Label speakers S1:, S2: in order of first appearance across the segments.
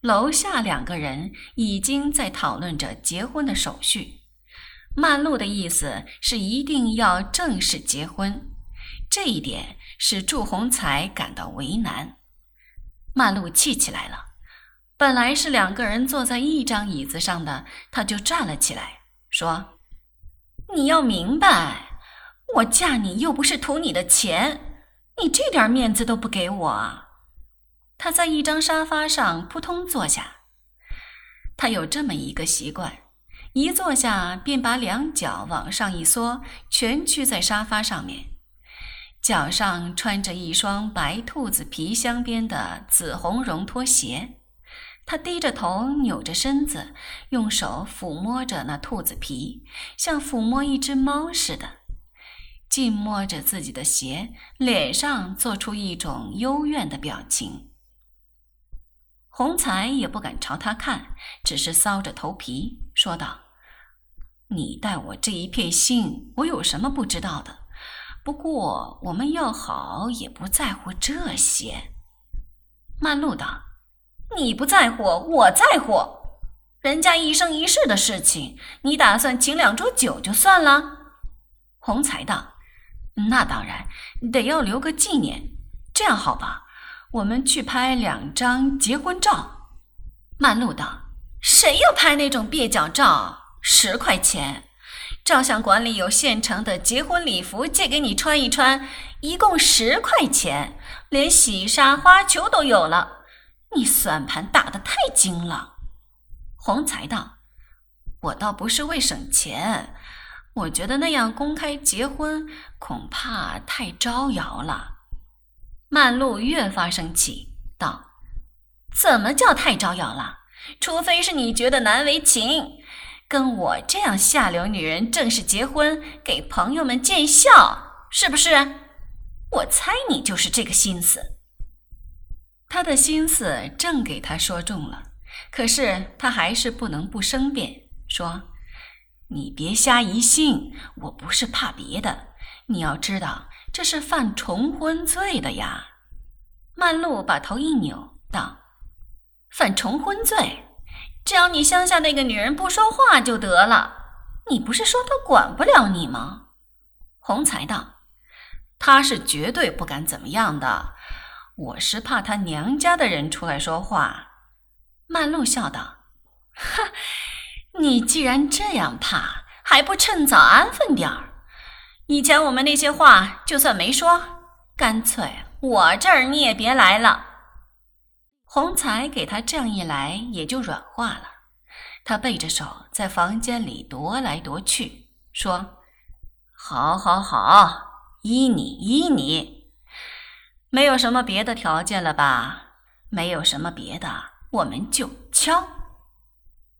S1: 楼下两个人已经在讨论着结婚的手续。曼璐的意思是一定要正式结婚，这一点使祝鸿才感到为难。曼璐气起来了，本来是两个人坐在一张椅子上的，他就站了起来，说：“你要明白，我嫁你又不是图你的钱，你这点面子都不给我。”他在一张沙发上扑通坐下。他有这么一个习惯，一坐下便把两脚往上一缩，蜷曲在沙发上面，脚上穿着一双白兔子皮镶边的紫红绒拖鞋。他低着头，扭着身子，用手抚摸着那兔子皮，像抚摸一只猫似的，静摸着自己的鞋，脸上做出一种幽怨的表情。洪才也不敢朝他看，只是搔着头皮说道：“你待我这一片心，我有什么不知道的？不过我们要好，也不在乎这些。”曼璐道：“你不在乎，我在乎。人家一生一世的事情，你打算请两桌酒就算了。”洪才道：“那当然，得要留个纪念。这样好吧？”我们去拍两张结婚照。曼璐道：“谁要拍那种蹩脚照？十块钱。照相馆里有现成的结婚礼服，借给你穿一穿，一共十块钱，连喜纱花球都有了。你算盘打得太精了。”洪才道：“我倒不是为省钱，我觉得那样公开结婚恐怕太招摇了。”曼璐越发生气，道：“怎么叫太招摇了？除非是你觉得难为情，跟我这样下流女人正式结婚，给朋友们见笑，是不是？我猜你就是这个心思。”他的心思正给他说中了，可是他还是不能不生辩，说：“你别瞎疑心，我不是怕别的，你要知道。”这是犯重婚罪的呀！曼璐把头一扭，道：“犯重婚罪，只要你乡下那个女人不说话就得了。你不是说她管不了你吗？”洪才道：“她是绝对不敢怎么样的，我是怕她娘家的人出来说话。”曼璐笑道：“哈，你既然这样怕，还不趁早安分点儿？”以前我们那些话就算没说，干脆我这儿你也别来了。洪才给他这样一来，也就软化了。他背着手在房间里踱来踱去，说：“好，好，好，依你，依你。没有什么别的条件了吧？没有什么别的，我们就敲。”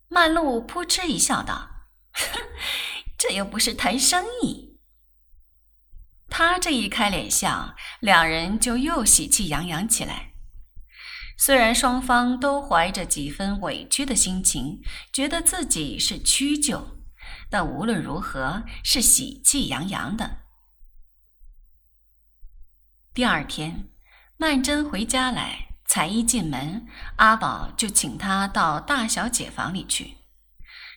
S1: 曼璐扑哧一笑，道：“哼，这又不是谈生意。”他这一开脸相，两人就又喜气洋洋起来。虽然双方都怀着几分委屈的心情，觉得自己是屈就，但无论如何是喜气洋洋的。第二天，曼桢回家来，才一进门，阿宝就请他到大小姐房里去。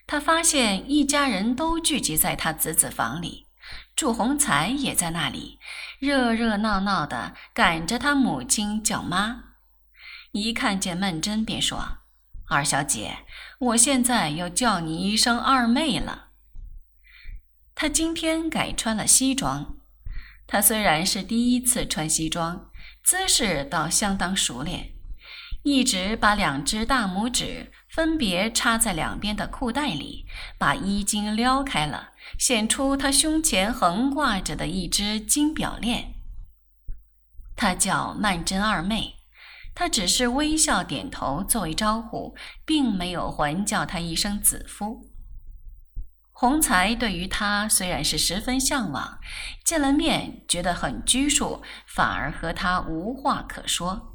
S1: 他发现一家人都聚集在他子子房里。祝鸿才也在那里，热热闹闹的赶着他母亲叫妈。一看见曼桢，便说：“二小姐，我现在要叫你一声二妹了。”她今天改穿了西装。她虽然是第一次穿西装，姿势倒相当熟练，一直把两只大拇指。分别插在两边的裤袋里，把衣襟撩开了，显出他胸前横挂着的一只金表链。他叫曼珍二妹，他只是微笑点头作为招呼，并没有还叫他一声子夫。洪才对于他虽然是十分向往，见了面觉得很拘束，反而和他无话可说。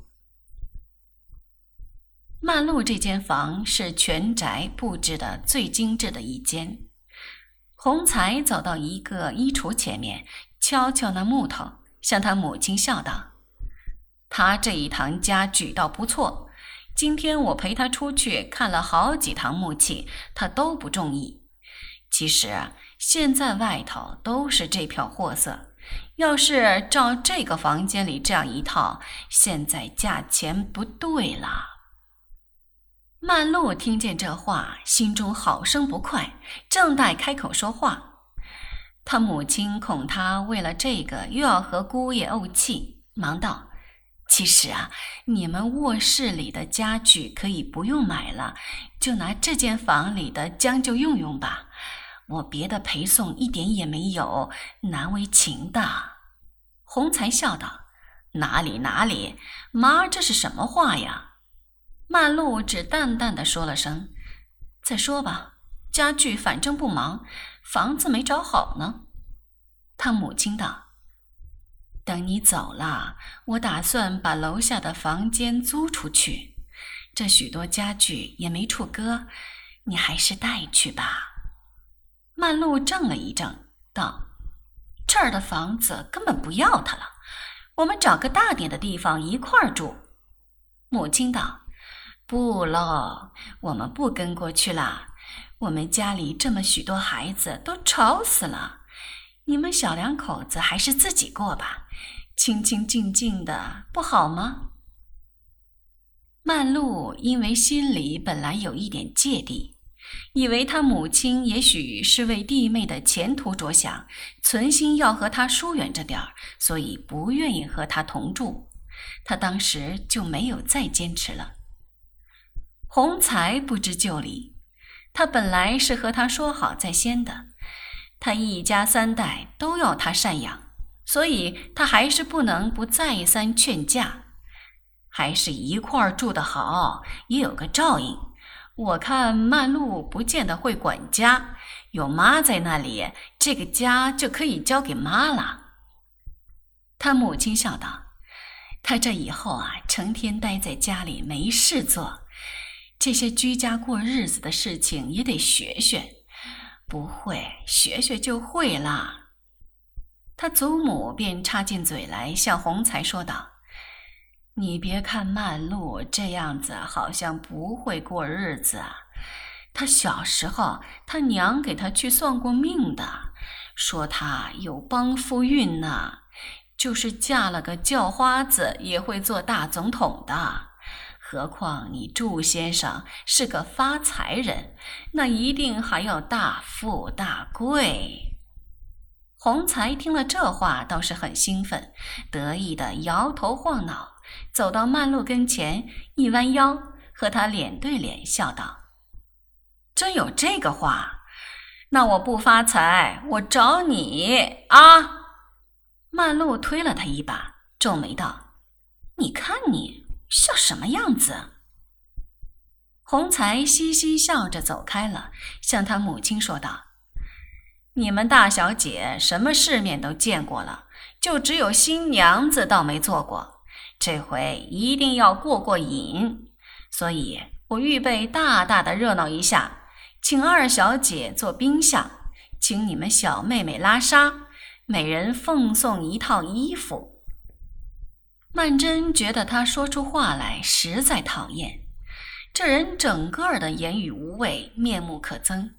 S1: 曼璐这间房是全宅布置的最精致的一间。洪才走到一个衣橱前面，敲敲那木头，向他母亲笑道：“他这一堂家具倒不错，今天我陪他出去看了好几堂木器，他都不中意。其实啊，现在外头都是这票货色。要是照这个房间里这样一套，现在价钱不对了。曼璐听见这话，心中好生不快，正待开口说话，他母亲恐他为了这个又要和姑爷怄气，忙道：“其实啊，你们卧室里的家具可以不用买了，就拿这间房里的将就用用吧。”我别的陪送一点也没有，难为情的。洪才笑道：“哪里哪里，妈，这是什么话呀？”曼璐只淡淡的说了声：“再说吧，家具反正不忙，房子没找好呢。”他母亲道：“等你走了，我打算把楼下的房间租出去，这许多家具也没处搁，你还是带去吧。”曼璐怔了一怔，道：“这儿的房子根本不要他了，我们找个大点的地方一块儿住。”母亲道：“不喽，我们不跟过去了。我们家里这么许多孩子，都吵死了。你们小两口子还是自己过吧，清清静静的，不好吗？”曼璐因为心里本来有一点芥蒂。以为他母亲也许是为弟妹的前途着想，存心要和他疏远着点儿，所以不愿意和他同住。他当时就没有再坚持了。洪才不知就里，他本来是和他说好在先的，他一家三代都要他赡养，所以他还是不能不再三劝架，还是一块儿住的好，也有个照应。我看曼璐不见得会管家，有妈在那里，这个家就可以交给妈了。他母亲笑道：“他这以后啊，成天待在家里没事做，这些居家过日子的事情也得学学。不会学学就会了。”他祖母便插进嘴来，向洪才说道。你别看曼璐这样子，好像不会过日子。她小时候，她娘给她去算过命的，说她有帮夫运呢，就是嫁了个叫花子，也会做大总统的。何况你祝先生是个发财人，那一定还要大富大贵。洪才听了这话，倒是很兴奋，得意的摇头晃脑。走到曼璐跟前，一弯腰，和他脸对脸，笑道：“真有这个话？那我不发财，我找你啊！”曼璐推了他一把，皱眉道：“你看你像什么样子？”洪才嘻嘻笑着走开了，向他母亲说道：“你们大小姐什么世面都见过了，就只有新娘子倒没做过。”这回一定要过过瘾，所以我预备大大的热闹一下，请二小姐做宾相，请你们小妹妹拉纱，每人奉送一套衣服。曼桢觉得他说出话来实在讨厌，这人整个的言语无味，面目可憎。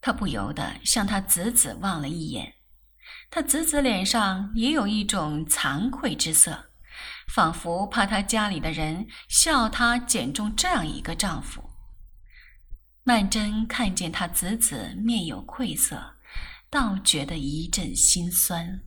S1: 他不由得向他子子望了一眼，他子子脸上也有一种惭愧之色。仿佛怕他家里的人笑他捡中这样一个丈夫。曼桢看见他子子面有愧色，倒觉得一阵心酸。